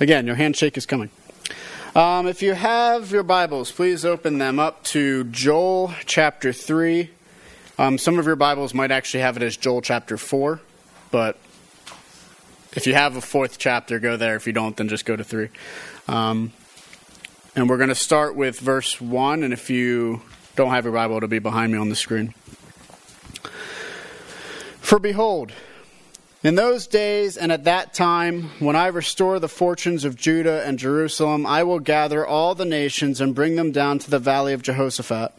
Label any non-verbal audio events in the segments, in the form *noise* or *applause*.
Again, your handshake is coming. Um, if you have your Bibles, please open them up to Joel chapter 3. Um, some of your Bibles might actually have it as Joel chapter 4, but if you have a fourth chapter, go there. If you don't, then just go to 3. Um, and we're going to start with verse 1, and if you don't have your Bible, it'll be behind me on the screen. For behold, in those days and at that time, when I restore the fortunes of Judah and Jerusalem, I will gather all the nations and bring them down to the valley of Jehoshaphat.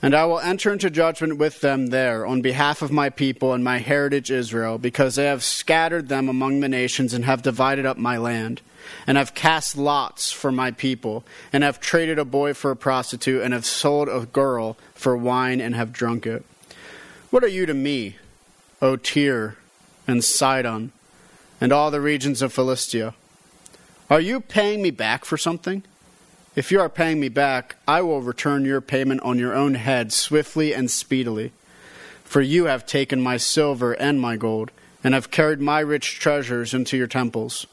And I will enter into judgment with them there on behalf of my people and my heritage Israel, because they have scattered them among the nations and have divided up my land, and have cast lots for my people, and have traded a boy for a prostitute, and have sold a girl for wine and have drunk it. What are you to me, O Tyre? And Sidon and all the regions of Philistia. Are you paying me back for something? If you are paying me back, I will return your payment on your own head swiftly and speedily. For you have taken my silver and my gold, and have carried my rich treasures into your temples.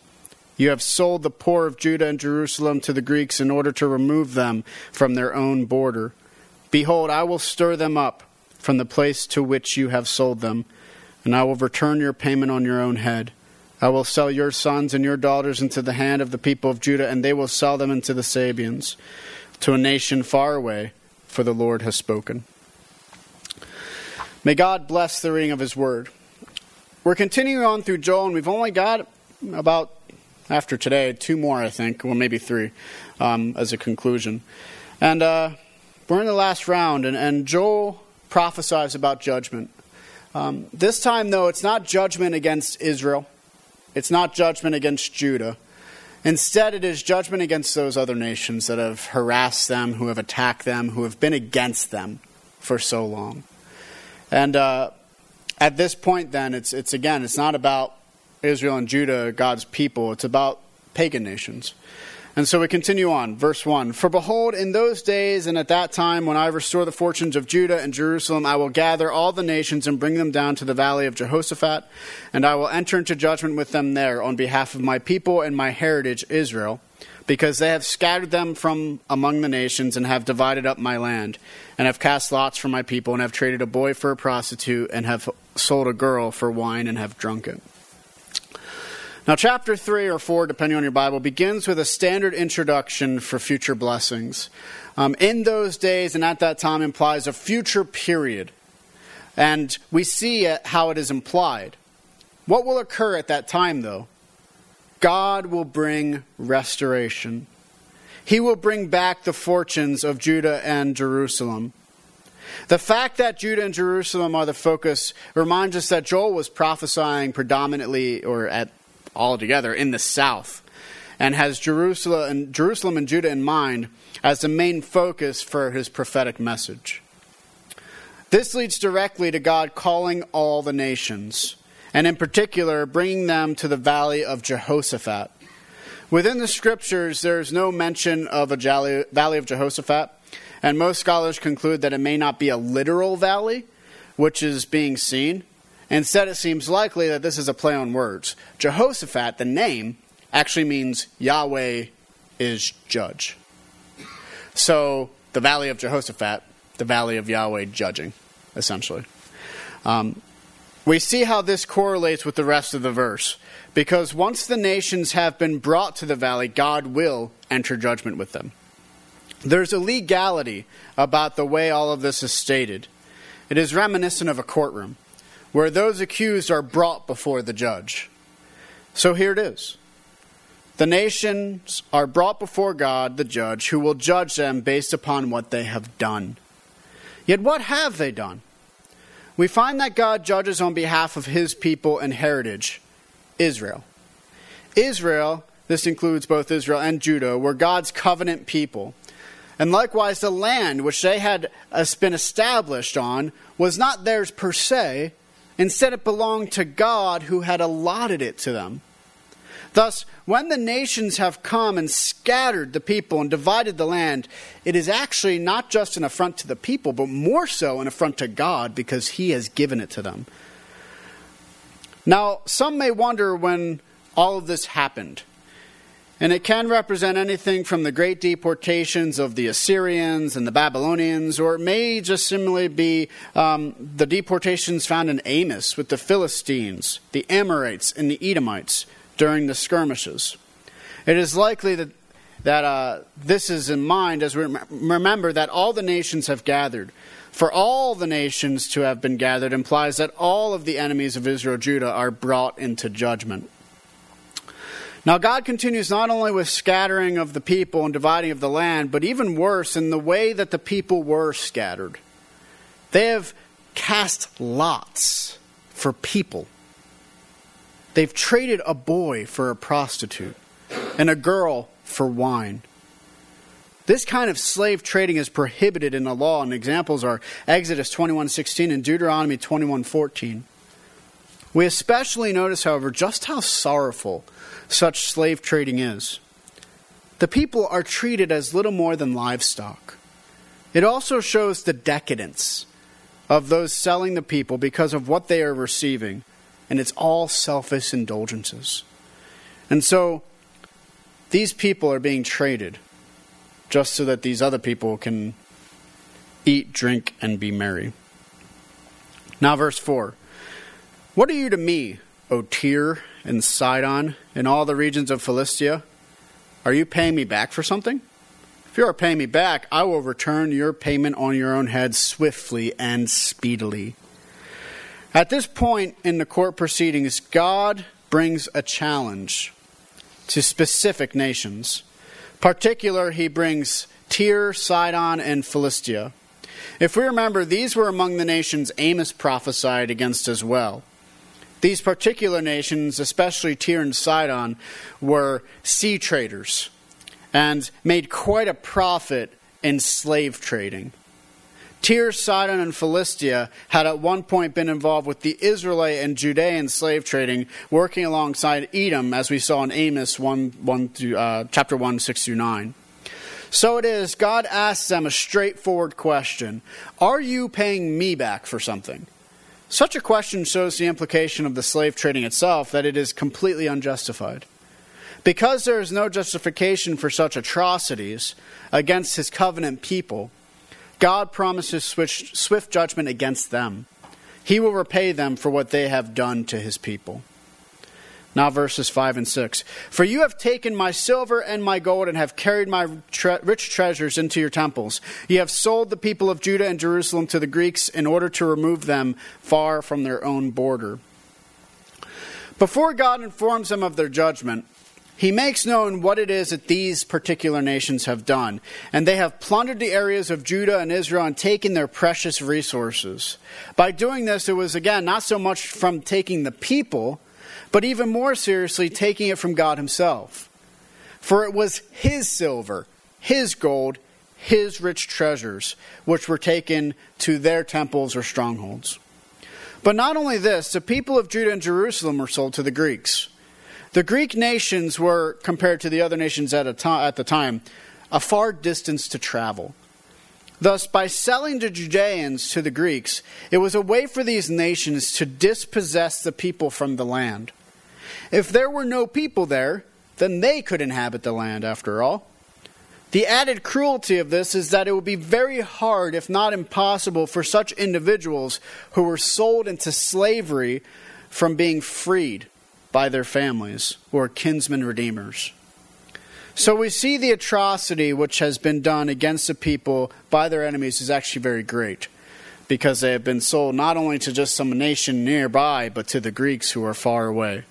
You have sold the poor of Judah and Jerusalem to the Greeks in order to remove them from their own border. Behold, I will stir them up from the place to which you have sold them and I will return your payment on your own head. I will sell your sons and your daughters into the hand of the people of Judah, and they will sell them into the Sabeans, to a nation far away, for the Lord has spoken. May God bless the reading of his word. We're continuing on through Joel, and we've only got about, after today, two more, I think, well, maybe three, um, as a conclusion. And uh, we're in the last round, and, and Joel prophesies about judgment. Um, this time, though, it's not judgment against Israel, it's not judgment against Judah. Instead, it is judgment against those other nations that have harassed them, who have attacked them, who have been against them for so long. And uh, at this point, then, it's, it's again, it's not about Israel and Judah, God's people, it's about pagan nations. And so we continue on, verse 1. For behold, in those days and at that time, when I restore the fortunes of Judah and Jerusalem, I will gather all the nations and bring them down to the valley of Jehoshaphat, and I will enter into judgment with them there on behalf of my people and my heritage, Israel, because they have scattered them from among the nations and have divided up my land, and have cast lots for my people, and have traded a boy for a prostitute, and have sold a girl for wine, and have drunk it. Now, chapter 3 or 4, depending on your Bible, begins with a standard introduction for future blessings. Um, in those days and at that time implies a future period. And we see how it is implied. What will occur at that time, though? God will bring restoration. He will bring back the fortunes of Judah and Jerusalem. The fact that Judah and Jerusalem are the focus reminds us that Joel was prophesying predominantly, or at altogether in the south and has Jerusalem and, Jerusalem and Judah in mind as the main focus for his prophetic message. This leads directly to God calling all the nations, and in particular, bringing them to the valley of Jehoshaphat. Within the scriptures, there is no mention of a valley of Jehoshaphat, and most scholars conclude that it may not be a literal valley, which is being seen, Instead, it seems likely that this is a play on words. Jehoshaphat, the name, actually means Yahweh is judge. So, the valley of Jehoshaphat, the valley of Yahweh judging, essentially. Um, we see how this correlates with the rest of the verse. Because once the nations have been brought to the valley, God will enter judgment with them. There's a legality about the way all of this is stated. It is reminiscent of a courtroom where those accused are brought before the judge. So here it is. The nations are brought before God, the judge, who will judge them based upon what they have done. Yet what have they done? We find that God judges on behalf of his people and heritage, Israel. Israel, this includes both Israel and Judah, were God's covenant people. And likewise, the land which they had uh, been established on was not theirs per se, Instead, it belonged to God who had allotted it to them. Thus, when the nations have come and scattered the people and divided the land, it is actually not just an affront to the people, but more so an affront to God because He has given it to them. Now, some may wonder when all of this happened. And it can represent anything from the great deportations of the Assyrians and the Babylonians, or it may just simply be um, the deportations found in Amos with the Philistines, the Amorites, and the Edomites during the skirmishes. It is likely that, that uh, this is in mind as we remember that all the nations have gathered. For all the nations to have been gathered implies that all of the enemies of Israel, Judah, are brought into judgment. Now, God continues not only with scattering of the people and dividing of the land, but even worse, in the way that the people were scattered. They have cast lots for people. They've traded a boy for a prostitute and a girl for wine. This kind of slave trading is prohibited in the law, and examples are Exodus 21:16 and Deuteronomy 21:14. We especially notice, however, just how sorrowful such slave trading is. The people are treated as little more than livestock. It also shows the decadence of those selling the people because of what they are receiving, and it's all selfish indulgences. And so these people are being traded just so that these other people can eat, drink, and be merry. Now, verse 4 What are you to me, O Tyre and Sidon, and all the regions of Philistia? Are you paying me back for something? If you are paying me back, I will return your payment on your own head swiftly and speedily. At this point in the court proceedings, God brings a challenge to specific nations. Particular, he brings Tyre, Sidon, and Philistia. If we remember, these were among the nations Amos prophesied against as well. These particular nations, especially Tyre and Sidon, were sea traders and made quite a profit in slave trading. Tyre, Sidon, and Philistia had at one point been involved with the Israelite and Judean slave trading, working alongside Edom, as we saw in Amos 1, 1 through, uh, chapter 1, 6 through 9. So it is, God asks them a straightforward question Are you paying me back for something? Such a question shows the implication of the slave trading itself that it is completely unjustified. Because there is no justification for such atrocities against his covenant people, God promises swift judgment against them. He will repay them for what they have done to his people. Now, verses 5 and 6. For you have taken my silver and my gold and have carried my tre- rich treasures into your temples. You have sold the people of Judah and Jerusalem to the Greeks in order to remove them far from their own border. Before God informs them of their judgment, he makes known what it is that these particular nations have done. And they have plundered the areas of Judah and Israel and taken their precious resources. By doing this, it was, again, not so much from taking the people but even more seriously, taking it from God Himself. For it was His silver, His gold, His rich treasures, which were taken to their temples or strongholds. But not only this, the people of Judah and Jerusalem were sold to the Greeks. The Greek nations were, compared to the other nations at, to- at the time, a far distance to travel. Thus, by selling the Judeans to the Greeks, it was a way for these nations to dispossess the people from the land. If there were no people there, then they could inhabit the land after all. The added cruelty of this is that it would be very hard, if not impossible, for such individuals who were sold into slavery from being freed by their families or kinsman redeemers. So we see the atrocity which has been done against the people by their enemies is actually very great because they have been sold not only to just some nation nearby, but to the Greeks who are far away.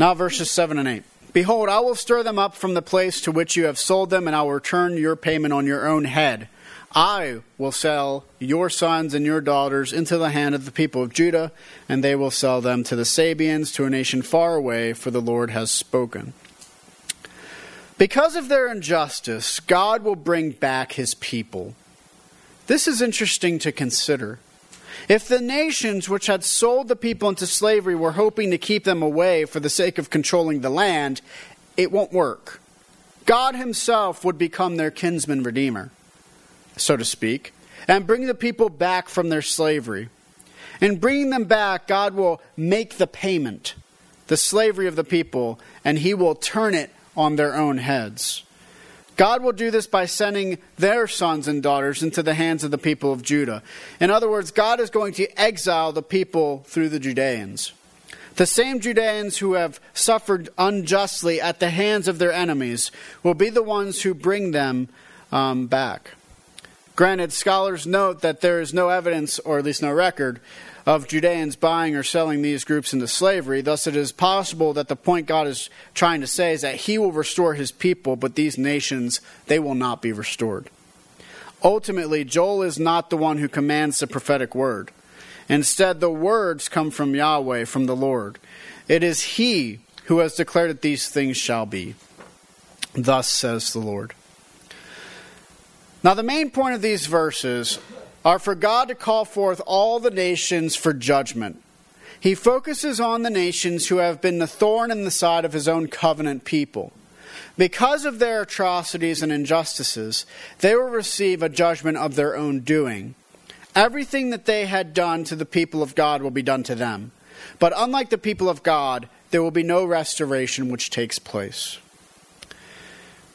Now, verses 7 and 8. Behold, I will stir them up from the place to which you have sold them, and I will return your payment on your own head. I will sell your sons and your daughters into the hand of the people of Judah, and they will sell them to the Sabeans, to a nation far away, for the Lord has spoken. Because of their injustice, God will bring back his people. This is interesting to consider. If the nations which had sold the people into slavery were hoping to keep them away for the sake of controlling the land, it won't work. God Himself would become their kinsman redeemer, so to speak, and bring the people back from their slavery. In bringing them back, God will make the payment. the slavery of the people, and he will turn it on their own heads. God will do this by sending their sons and daughters into the hands of the people of Judah. In other words, God is going to exile the people through the Judeans. The same Judeans who have suffered unjustly at the hands of their enemies will be the ones who bring them um, back. Granted, scholars note that there is no evidence, or at least no record, of Judeans buying or selling these groups into slavery. Thus, it is possible that the point God is trying to say is that He will restore His people, but these nations, they will not be restored. Ultimately, Joel is not the one who commands the prophetic word. Instead, the words come from Yahweh, from the Lord. It is He who has declared that these things shall be. Thus says the Lord. Now, the main point of these verses are for God to call forth all the nations for judgment. He focuses on the nations who have been the thorn in the side of his own covenant people. Because of their atrocities and injustices, they will receive a judgment of their own doing. Everything that they had done to the people of God will be done to them. But unlike the people of God, there will be no restoration which takes place.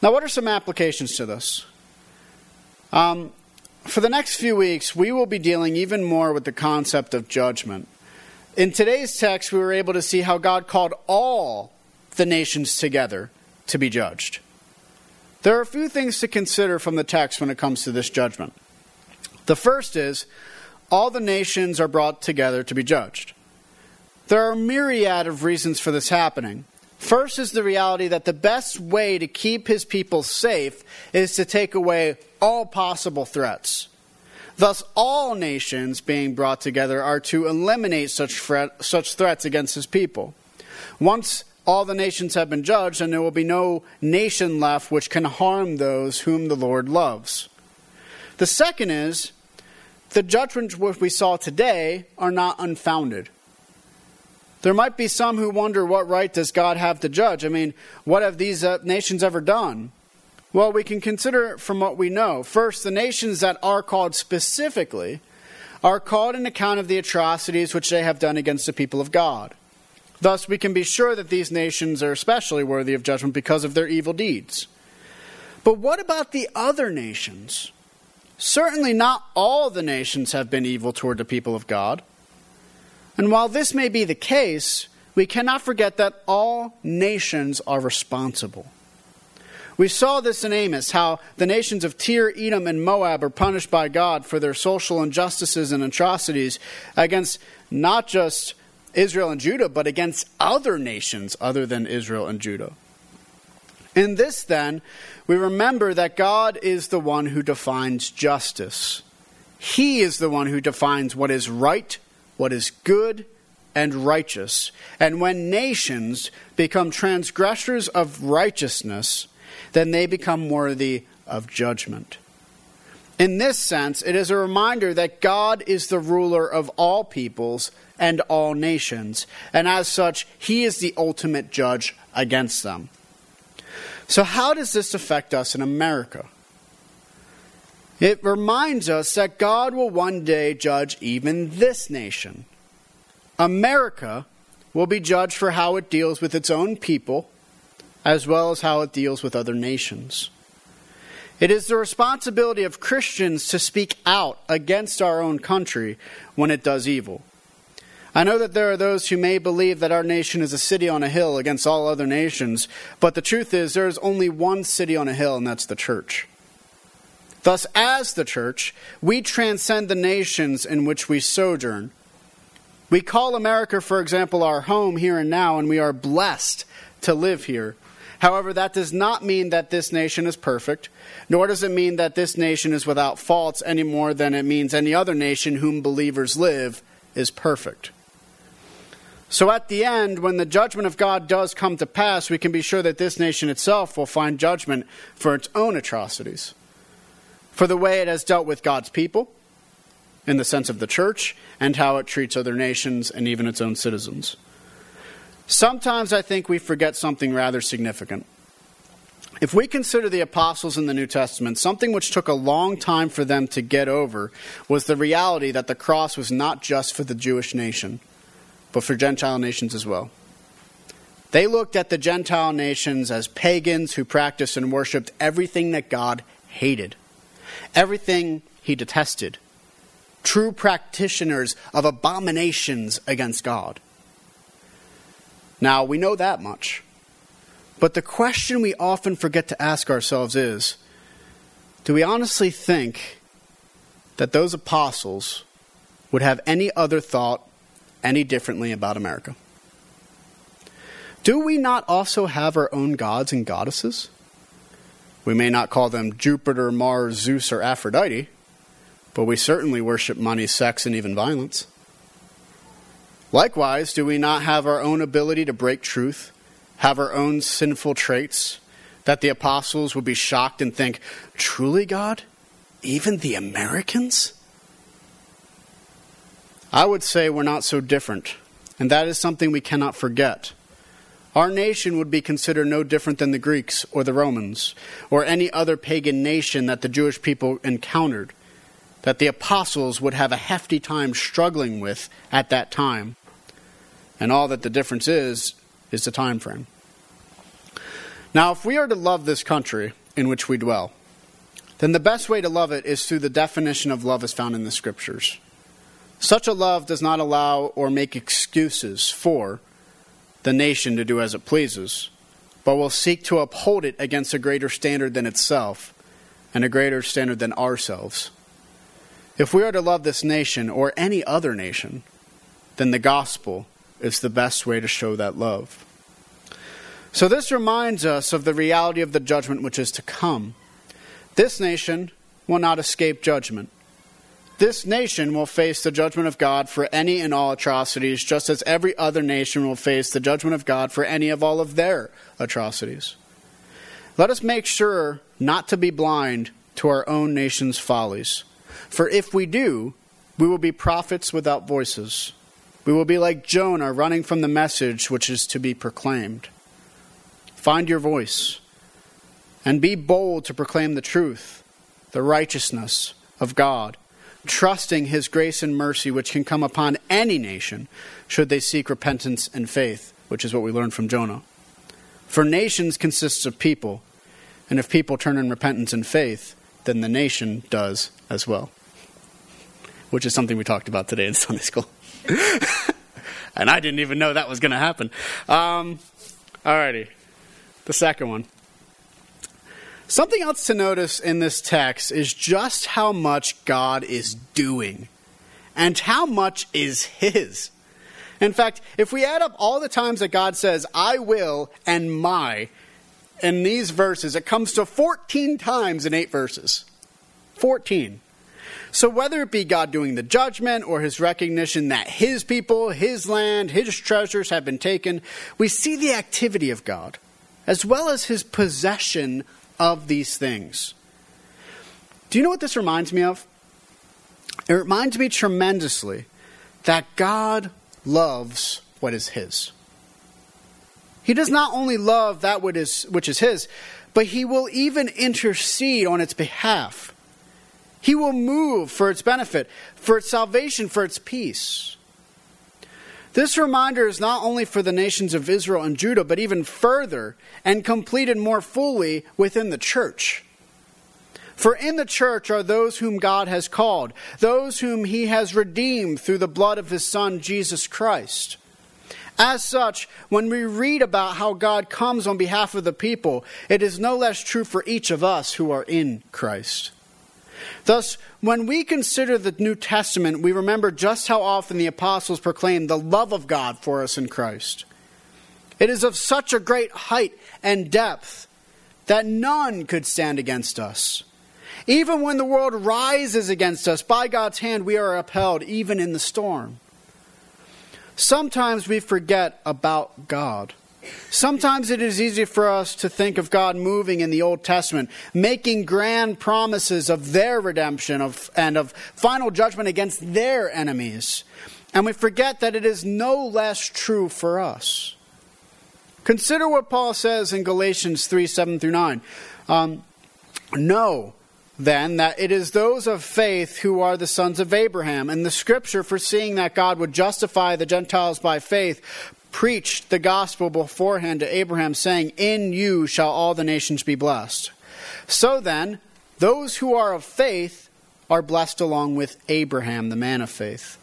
Now, what are some applications to this? Um, for the next few weeks, we will be dealing even more with the concept of judgment. In today's text, we were able to see how God called all the nations together to be judged. There are a few things to consider from the text when it comes to this judgment. The first is all the nations are brought together to be judged. There are a myriad of reasons for this happening. First is the reality that the best way to keep his people safe is to take away all possible threats. Thus, all nations being brought together are to eliminate such, threat, such threats against his people. Once all the nations have been judged, then there will be no nation left which can harm those whom the Lord loves. The second is the judgments which we saw today are not unfounded. There might be some who wonder what right does God have to judge? I mean, what have these uh, nations ever done? Well, we can consider from what we know. First, the nations that are called specifically are called in account of the atrocities which they have done against the people of God. Thus, we can be sure that these nations are especially worthy of judgment because of their evil deeds. But what about the other nations? Certainly, not all the nations have been evil toward the people of God. And while this may be the case, we cannot forget that all nations are responsible. We saw this in Amos, how the nations of Tyre, Edom, and Moab are punished by God for their social injustices and atrocities against not just Israel and Judah, but against other nations other than Israel and Judah. In this, then, we remember that God is the one who defines justice. He is the one who defines what is right what is good and righteous. And when nations become transgressors of righteousness, then they become worthy of judgment. In this sense, it is a reminder that God is the ruler of all peoples and all nations, and as such, He is the ultimate judge against them. So, how does this affect us in America? It reminds us that God will one day judge even this nation. America will be judged for how it deals with its own people, as well as how it deals with other nations. It is the responsibility of Christians to speak out against our own country when it does evil. I know that there are those who may believe that our nation is a city on a hill against all other nations, but the truth is there is only one city on a hill, and that's the church. Thus, as the church, we transcend the nations in which we sojourn. We call America, for example, our home here and now, and we are blessed to live here. However, that does not mean that this nation is perfect, nor does it mean that this nation is without faults any more than it means any other nation whom believers live is perfect. So at the end, when the judgment of God does come to pass, we can be sure that this nation itself will find judgment for its own atrocities for the way it has dealt with God's people, in the sense of the church, and how it treats other nations and even its own citizens. Sometimes I think we forget something rather significant. If we consider the apostles in the New Testament, something which took a long time for them to get over was the reality that the cross was not just for the Jewish nation, but for Gentile nations as well. They looked at the Gentile nations as pagans who practiced and worshiped everything that God hated, everything he detested, true practitioners of abominations against God. Now, we know that much. But the question we often forget to ask ourselves is do we honestly think that those apostles would have any other thought any differently about America? Do we not also have our own gods and goddesses? We may not call them Jupiter, Mars, Zeus, or Aphrodite, but we certainly worship money, sex, and even violence. Likewise, do we not have our own ability to break truth, have our own sinful traits, that the apostles would be shocked and think, Truly, God? Even the Americans? I would say we're not so different, and that is something we cannot forget. Our nation would be considered no different than the Greeks or the Romans or any other pagan nation that the Jewish people encountered, that the apostles would have a hefty time struggling with at that time. And all that the difference is, is the time frame. Now, if we are to love this country in which we dwell, then the best way to love it is through the definition of love as found in the Scriptures. Such a love does not allow or make excuses for the nation to do as it pleases, but will seek to uphold it against a greater standard than itself and a greater standard than ourselves. If we are to love this nation or any other nation, then the gospel is the best way to show that love. So, this reminds us of the reality of the judgment which is to come. This nation will not escape judgment. This nation will face the judgment of God for any and all atrocities, just as every other nation will face the judgment of God for any of all of their atrocities. Let us make sure not to be blind to our own nation's follies. For if we do, we will be prophets without voices. We will be like Jonah running from the message which is to be proclaimed. Find your voice and be bold to proclaim the truth, the righteousness of God trusting his grace and mercy, which can come upon any nation should they seek repentance and faith, which is what we learned from Jonah. For nations consists of people, and if people turn in repentance and faith, then the nation does as well. Which is something we talked about today in *laughs* Sunday school. *laughs* and I didn't even know that was going to happen. Um, alrighty. The second one. Something else to notice in this text is just how much God is doing and how much is His. In fact, if we add up all the times that God says, I will and my, in these verses, it comes to 14 times in eight verses. 14. So, whether it be God doing the judgment or his recognition that his people, his land, his treasures have been taken, we see the activity of God, as well as his possession of these things. Do you know what this reminds me of? It reminds me tremendously that God loves what is His. He does not only love that which is, which is His, but He will even intercede on its behalf. He will move for its benefit, for its salvation, for its peace. This reminder is not only for the nations of Israel and Judah, but even further and completed more fully within the church. For in the church are those whom God has called, those whom he has redeemed through the blood of his Son, Jesus Christ. As such, when we read about how God comes on behalf of the people, it is no less true for each of us who are in Christ. Thus, when we consider the New Testament, we remember just how often the apostles proclaimed the love of God for us in Christ. It is of such a great height and depth that none could stand against us. Even when the world rises against us, by God's hand we are upheld, even in the storm. Sometimes we forget about God. Sometimes it is easy for us to think of God moving in the Old Testament, making grand promises of their redemption of, and of final judgment against their enemies. And we forget that it is no less true for us. Consider what Paul says in Galatians 3 7 through 9. Um, know then that it is those of faith who are the sons of Abraham. And the scripture, foreseeing that God would justify the Gentiles by faith, preached the gospel beforehand to Abraham, saying, In you shall all the nations be blessed. So then, those who are of faith are blessed along with Abraham, the man of faith.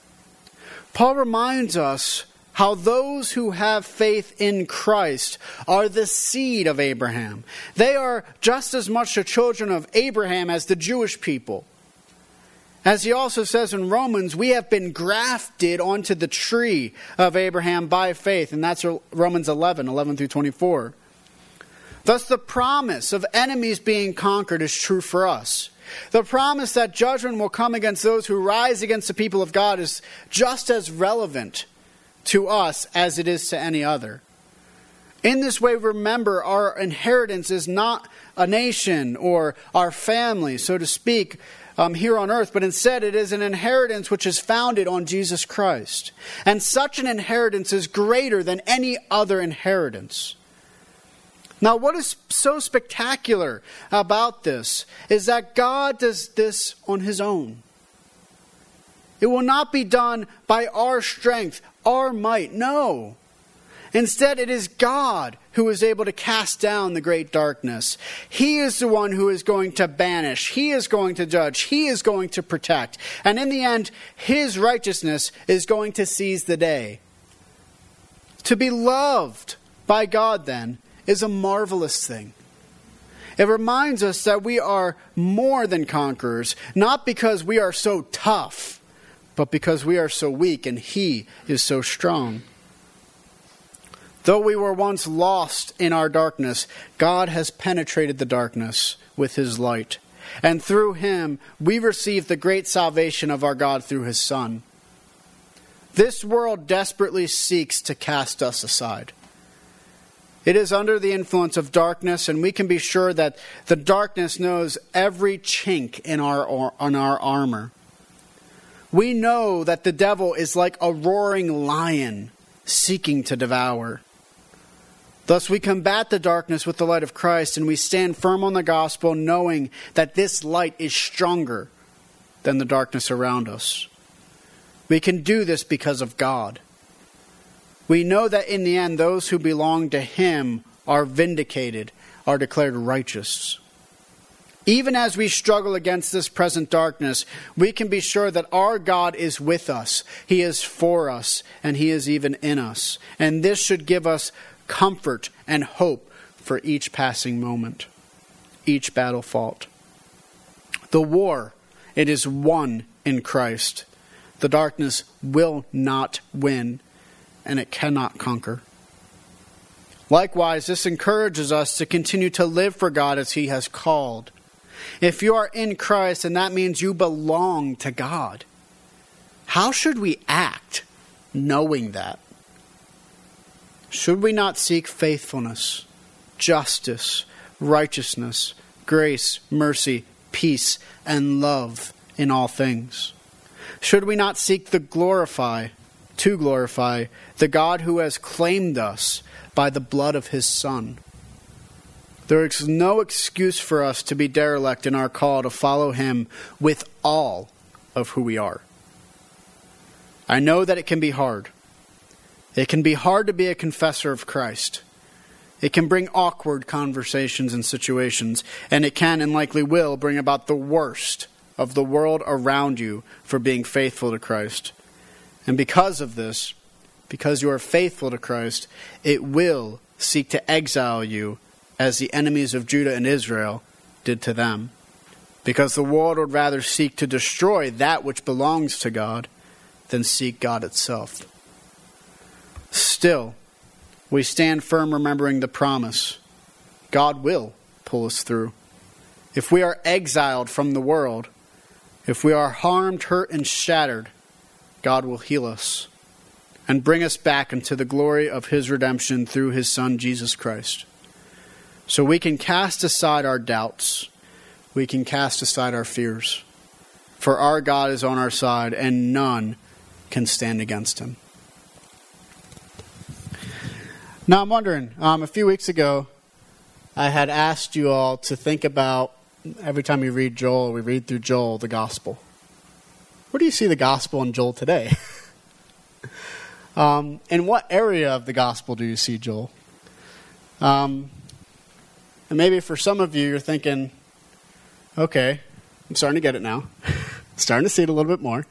Paul reminds us how those who have faith in Christ are the seed of Abraham. They are just as much the children of Abraham as the Jewish people. As he also says in Romans, we have been grafted onto the tree of Abraham by faith, and that's Romans 11, 11 through 24. Thus, the promise of enemies being conquered is true for us. The promise that judgment will come against those who rise against the people of God is just as relevant to us as it is to any other. In this way, remember our inheritance is not a nation or our family, so to speak, um, here on earth, but instead it is an inheritance which is founded on Jesus Christ. And such an inheritance is greater than any other inheritance. Now, what is so spectacular about this is that God does this on His own. It will not be done by our strength, our might. No. Instead, it is God who is able to cast down the great darkness. He is the one who is going to banish. He is going to judge. He is going to protect. And in the end, His righteousness is going to seize the day. To be loved by God, then, is a marvelous thing. It reminds us that we are more than conquerors, not because we are so tough, but because we are so weak and He is so strong. Though we were once lost in our darkness, God has penetrated the darkness with His light. And through Him, we receive the great salvation of our God through His Son. This world desperately seeks to cast us aside. It is under the influence of darkness, and we can be sure that the darkness knows every chink in our, in our armor. We know that the devil is like a roaring lion seeking to devour. Thus, we combat the darkness with the light of Christ, and we stand firm on the gospel, knowing that this light is stronger than the darkness around us. We can do this because of God. We know that in the end, those who belong to Him are vindicated, are declared righteous. Even as we struggle against this present darkness, we can be sure that our God is with us. He is for us, and He is even in us. And this should give us comfort and hope for each passing moment, each battle fought. The war, it is won in Christ. The darkness will not win and it cannot conquer. Likewise, this encourages us to continue to live for God as He has called. If you are in Christ, and that means you belong to God, how should we act knowing that? Should we not seek faithfulness, justice, righteousness, grace, mercy, peace, and love in all things? Should we not seek to glorify to glorify the God who has claimed us by the blood of his Son. There is no excuse for us to be derelict in our call to follow him with all of who we are. I know that it can be hard. It can be hard to be a confessor of Christ. It can bring awkward conversations and situations, and it can and likely will bring about the worst of the world around you for being faithful to Christ. And because of this, because you are faithful to Christ, it will seek to exile you as the enemies of Judah and Israel did to them. Because the world would rather seek to destroy that which belongs to God than seek God itself. Still, we stand firm remembering the promise God will pull us through. If we are exiled from the world, if we are harmed, hurt, and shattered, God will heal us and bring us back into the glory of His redemption through His Son, Jesus Christ. So we can cast aside our doubts, we can cast aside our fears. For our God is on our side, and none can stand against Him. Now, I'm wondering, um, a few weeks ago, I had asked you all to think about every time you read Joel, we read through Joel, the gospel. Where do you see the gospel in Joel today? *laughs* Um, in what area of the gospel do you see Joel? Um, and maybe for some of you, you're thinking, okay, I'm starting to get it now. *laughs* starting to see it a little bit more.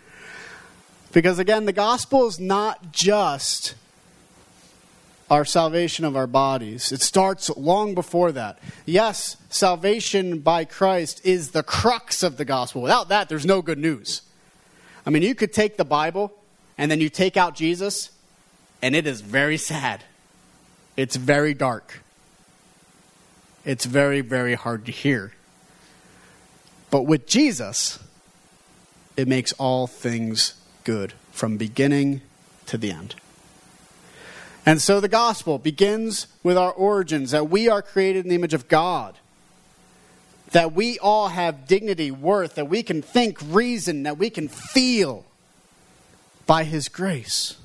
Because again, the gospel is not just our salvation of our bodies. It starts long before that. Yes, salvation by Christ is the crux of the gospel. Without that, there's no good news. I mean, you could take the Bible and then you take out Jesus, and it is very sad. It's very dark. It's very, very hard to hear. But with Jesus, it makes all things good from beginning to the end. And so the gospel begins with our origins that we are created in the image of God, that we all have dignity, worth, that we can think, reason, that we can feel by His grace.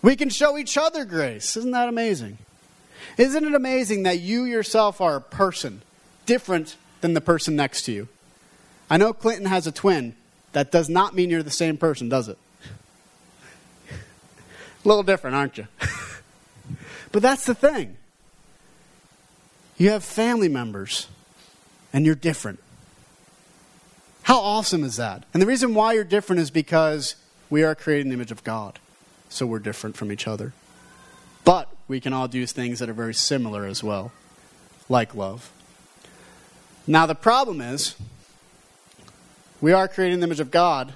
We can show each other grace. Isn't that amazing? Isn't it amazing that you yourself are a person different than the person next to you? I know Clinton has a twin. That does not mean you're the same person, does it? A little different, aren't you? *laughs* but that's the thing. You have family members, and you're different. How awesome is that? And the reason why you're different is because we are created in the image of God. So we're different from each other. But we can all do things that are very similar as well, like love. Now, the problem is, we are created in the image of God,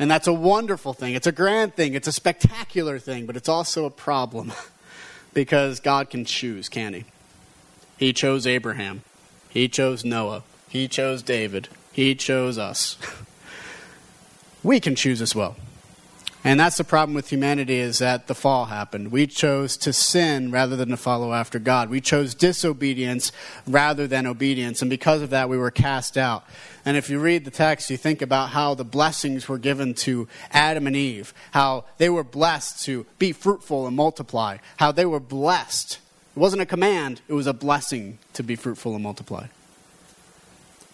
and that's a wonderful thing. It's a grand thing. It's a spectacular thing, but it's also a problem *laughs* because God can choose, can He? He chose Abraham. He chose Noah. He chose David. He chose us. *laughs* we can choose as well. And that's the problem with humanity is that the fall happened. We chose to sin rather than to follow after God. We chose disobedience rather than obedience. And because of that, we were cast out. And if you read the text, you think about how the blessings were given to Adam and Eve, how they were blessed to be fruitful and multiply, how they were blessed. It wasn't a command, it was a blessing to be fruitful and multiply.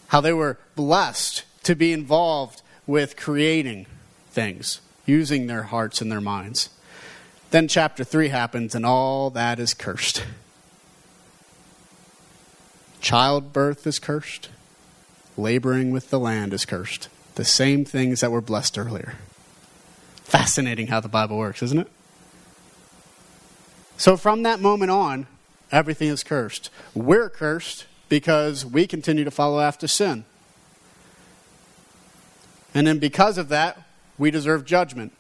How they were blessed to be involved with creating things using their hearts and their minds. Then chapter 3 happens, and all that is cursed. Childbirth is cursed. Laboring with the land is cursed. The same things that were blessed earlier. Fascinating how the Bible works, isn't it? So from that moment on, everything is cursed. We're cursed because we continue to follow after sin. And then because of that, we deserve judgment.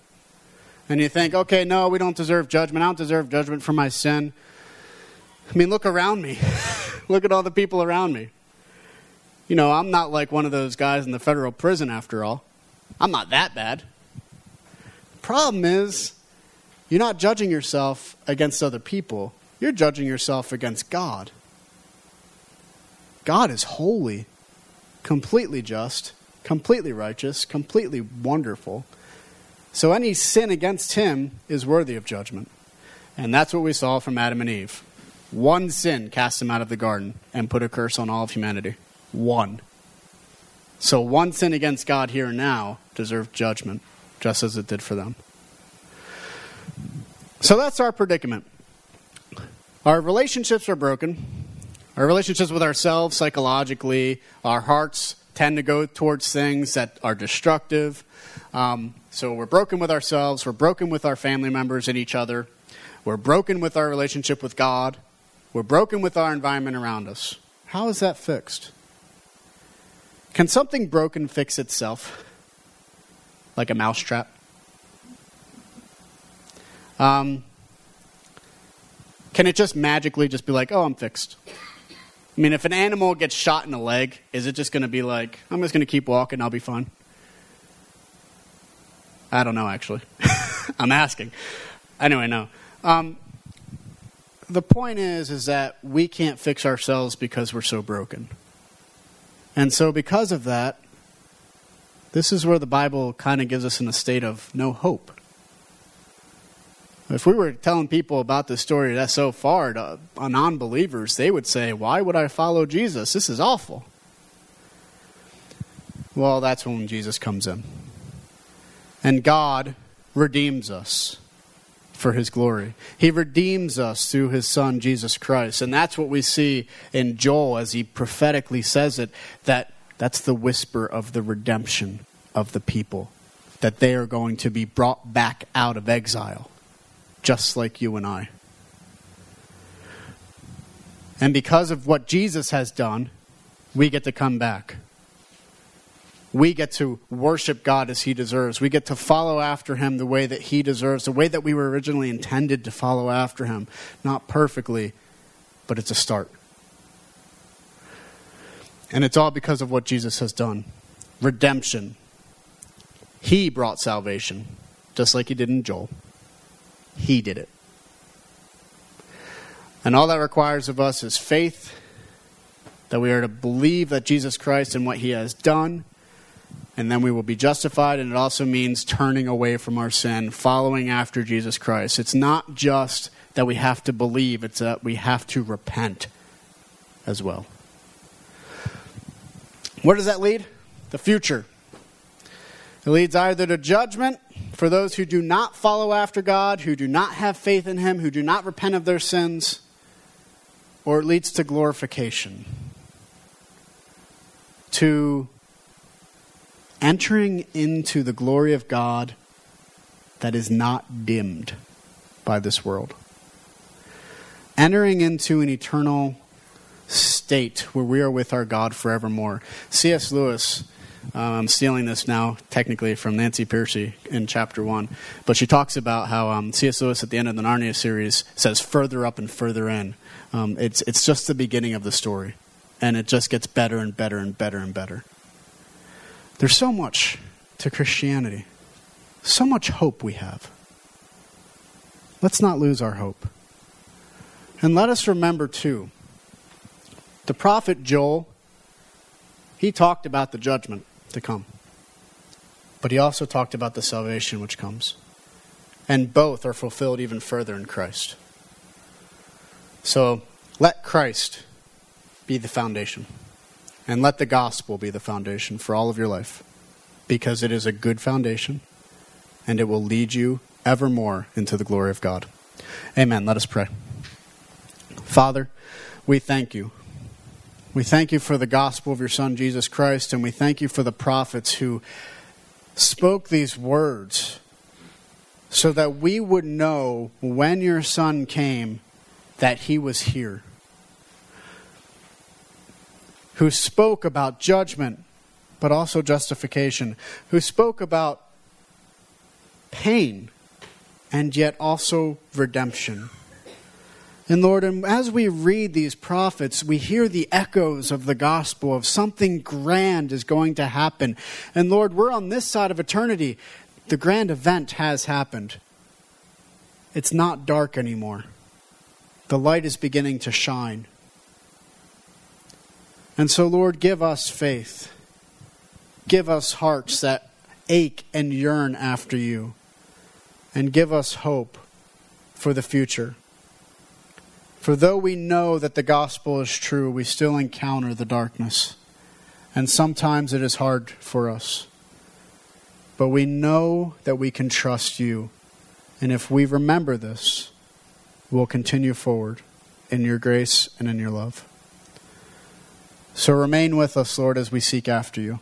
And you think, okay, no, we don't deserve judgment. I don't deserve judgment for my sin. I mean, look around me. *laughs* look at all the people around me. You know, I'm not like one of those guys in the federal prison after all. I'm not that bad. Problem is, you're not judging yourself against other people, you're judging yourself against God. God is holy, completely just, completely righteous, completely wonderful. So any sin against him is worthy of judgment. And that's what we saw from Adam and Eve. One sin cast them out of the garden and put a curse on all of humanity. One. So one sin against God here and now deserved judgment, just as it did for them. So that's our predicament. Our relationships are broken. Our relationships with ourselves psychologically, our hearts tend to go towards things that are destructive. Um, so we're broken with ourselves, we're broken with our family members and each other, we're broken with our relationship with God, we're broken with our environment around us. How is that fixed? Can something broken fix itself? Like a mousetrap? Um, can it just magically just be like, oh, I'm fixed? I mean, if an animal gets shot in the leg, is it just going to be like, I'm just going to keep walking, I'll be fine? I don't know, actually. *laughs* I'm asking. Anyway, no. Um, the point is, is that we can't fix ourselves because we're so broken. And so, because of that, this is where the Bible kind of gives us in a state of no hope. If we were telling people about this story that so far to non believers, they would say, Why would I follow Jesus? This is awful. Well, that's when Jesus comes in. And God redeems us. For his glory. He redeems us through his son, Jesus Christ. And that's what we see in Joel as he prophetically says it that that's the whisper of the redemption of the people, that they are going to be brought back out of exile, just like you and I. And because of what Jesus has done, we get to come back we get to worship God as He deserves. We get to follow after Him the way that He deserves, the way that we were originally intended to follow after Him. Not perfectly, but it's a start. And it's all because of what Jesus has done redemption. He brought salvation, just like He did in Joel. He did it. And all that requires of us is faith that we are to believe that Jesus Christ and what He has done and then we will be justified. And it also means turning away from our sin, following after Jesus Christ. It's not just that we have to believe, it's that we have to repent as well. Where does that lead? The future. It leads either to judgment for those who do not follow after God, who do not have faith in Him, who do not repent of their sins, or it leads to glorification. To entering into the glory of God that is not dimmed by this world. Entering into an eternal state where we are with our God forevermore. C.S. Lewis, um, I'm stealing this now, technically, from Nancy Pearcey in chapter one, but she talks about how um, C.S. Lewis at the end of the Narnia series says further up and further in. Um, it's, it's just the beginning of the story, and it just gets better and better and better and better. There's so much to Christianity, so much hope we have. Let's not lose our hope. And let us remember, too, the prophet Joel, he talked about the judgment to come, but he also talked about the salvation which comes. And both are fulfilled even further in Christ. So let Christ be the foundation. And let the gospel be the foundation for all of your life, because it is a good foundation and it will lead you evermore into the glory of God. Amen. Let us pray. Father, we thank you. We thank you for the gospel of your Son, Jesus Christ, and we thank you for the prophets who spoke these words so that we would know when your Son came that he was here who spoke about judgment, but also justification, who spoke about pain and yet also redemption. And Lord, and as we read these prophets, we hear the echoes of the gospel of something grand is going to happen. And Lord, we're on this side of eternity. The grand event has happened. It's not dark anymore. The light is beginning to shine. And so, Lord, give us faith. Give us hearts that ache and yearn after you. And give us hope for the future. For though we know that the gospel is true, we still encounter the darkness. And sometimes it is hard for us. But we know that we can trust you. And if we remember this, we'll continue forward in your grace and in your love. So remain with us, Lord, as we seek after you.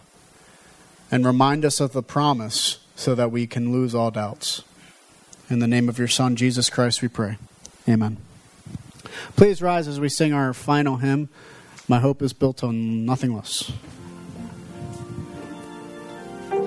And remind us of the promise so that we can lose all doubts. In the name of your Son, Jesus Christ, we pray. Amen. Please rise as we sing our final hymn. My hope is built on nothing less.